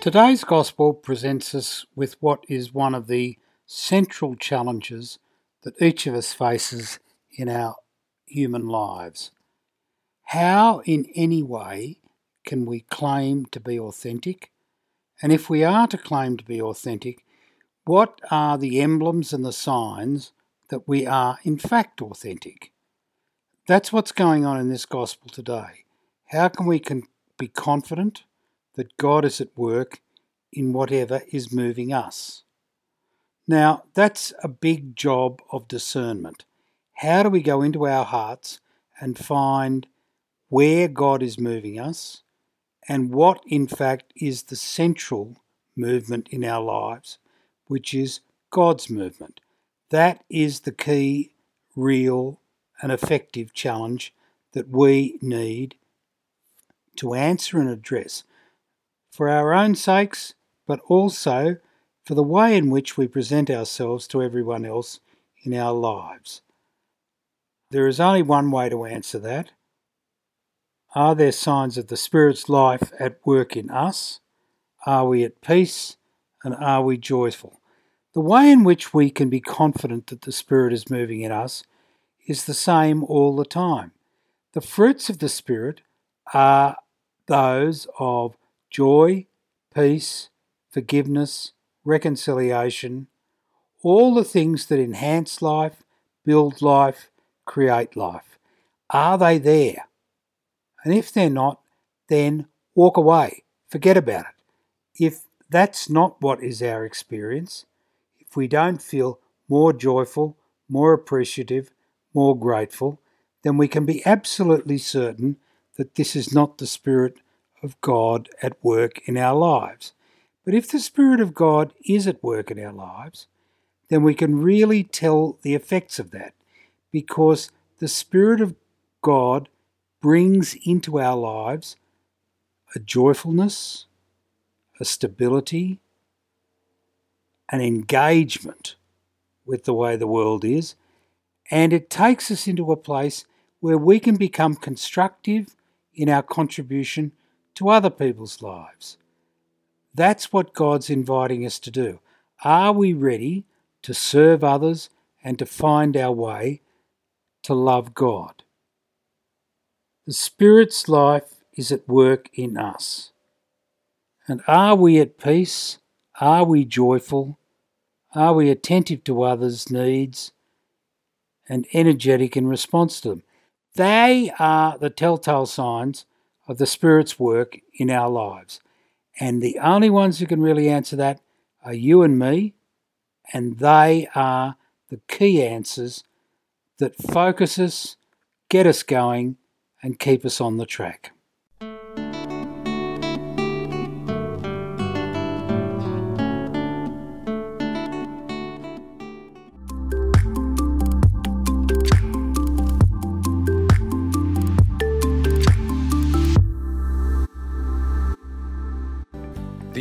Today's Gospel presents us with what is one of the central challenges that each of us faces in our human lives. How, in any way, can we claim to be authentic? And if we are to claim to be authentic, what are the emblems and the signs that we are in fact authentic? That's what's going on in this Gospel today. How can we be confident that God is at work in whatever is moving us. Now, that's a big job of discernment. How do we go into our hearts and find where God is moving us and what, in fact, is the central movement in our lives, which is God's movement? That is the key, real, and effective challenge that we need to answer and address for our own sakes, but also for the way in which we present ourselves to everyone else in our lives. There is only one way to answer that. Are there signs of the Spirit's life at work in us? Are we at peace? And are we joyful? The way in which we can be confident that the Spirit is moving in us is the same all the time. The fruits of the Spirit are those of joy, peace, forgiveness, reconciliation, all the things that enhance life, build life, create life. Are they there? And if they're not, then walk away, forget about it. If that's not what is our experience, if we don't feel more joyful, more appreciative, more grateful, then we can be absolutely certain that this is not the spirit of God at work in our lives. But if the Spirit of God is at work in our lives, then we can really tell the effects of that because the Spirit of God brings into our lives a joyfulness, a stability, an engagement with the way the world is, and it takes us into a place where we can become constructive in our contribution to other people's lives. That's what God's inviting us to do. Are we ready to serve others and to find our way to love God? The Spirit's life is at work in us. And are we at peace? Are we joyful? Are we attentive to others' needs and energetic in response to them? They are the telltale signs of the Spirit's work in our lives. And the only ones who can really answer that are you and me, and they are the key answers that focus us, get us going, and keep us on the track.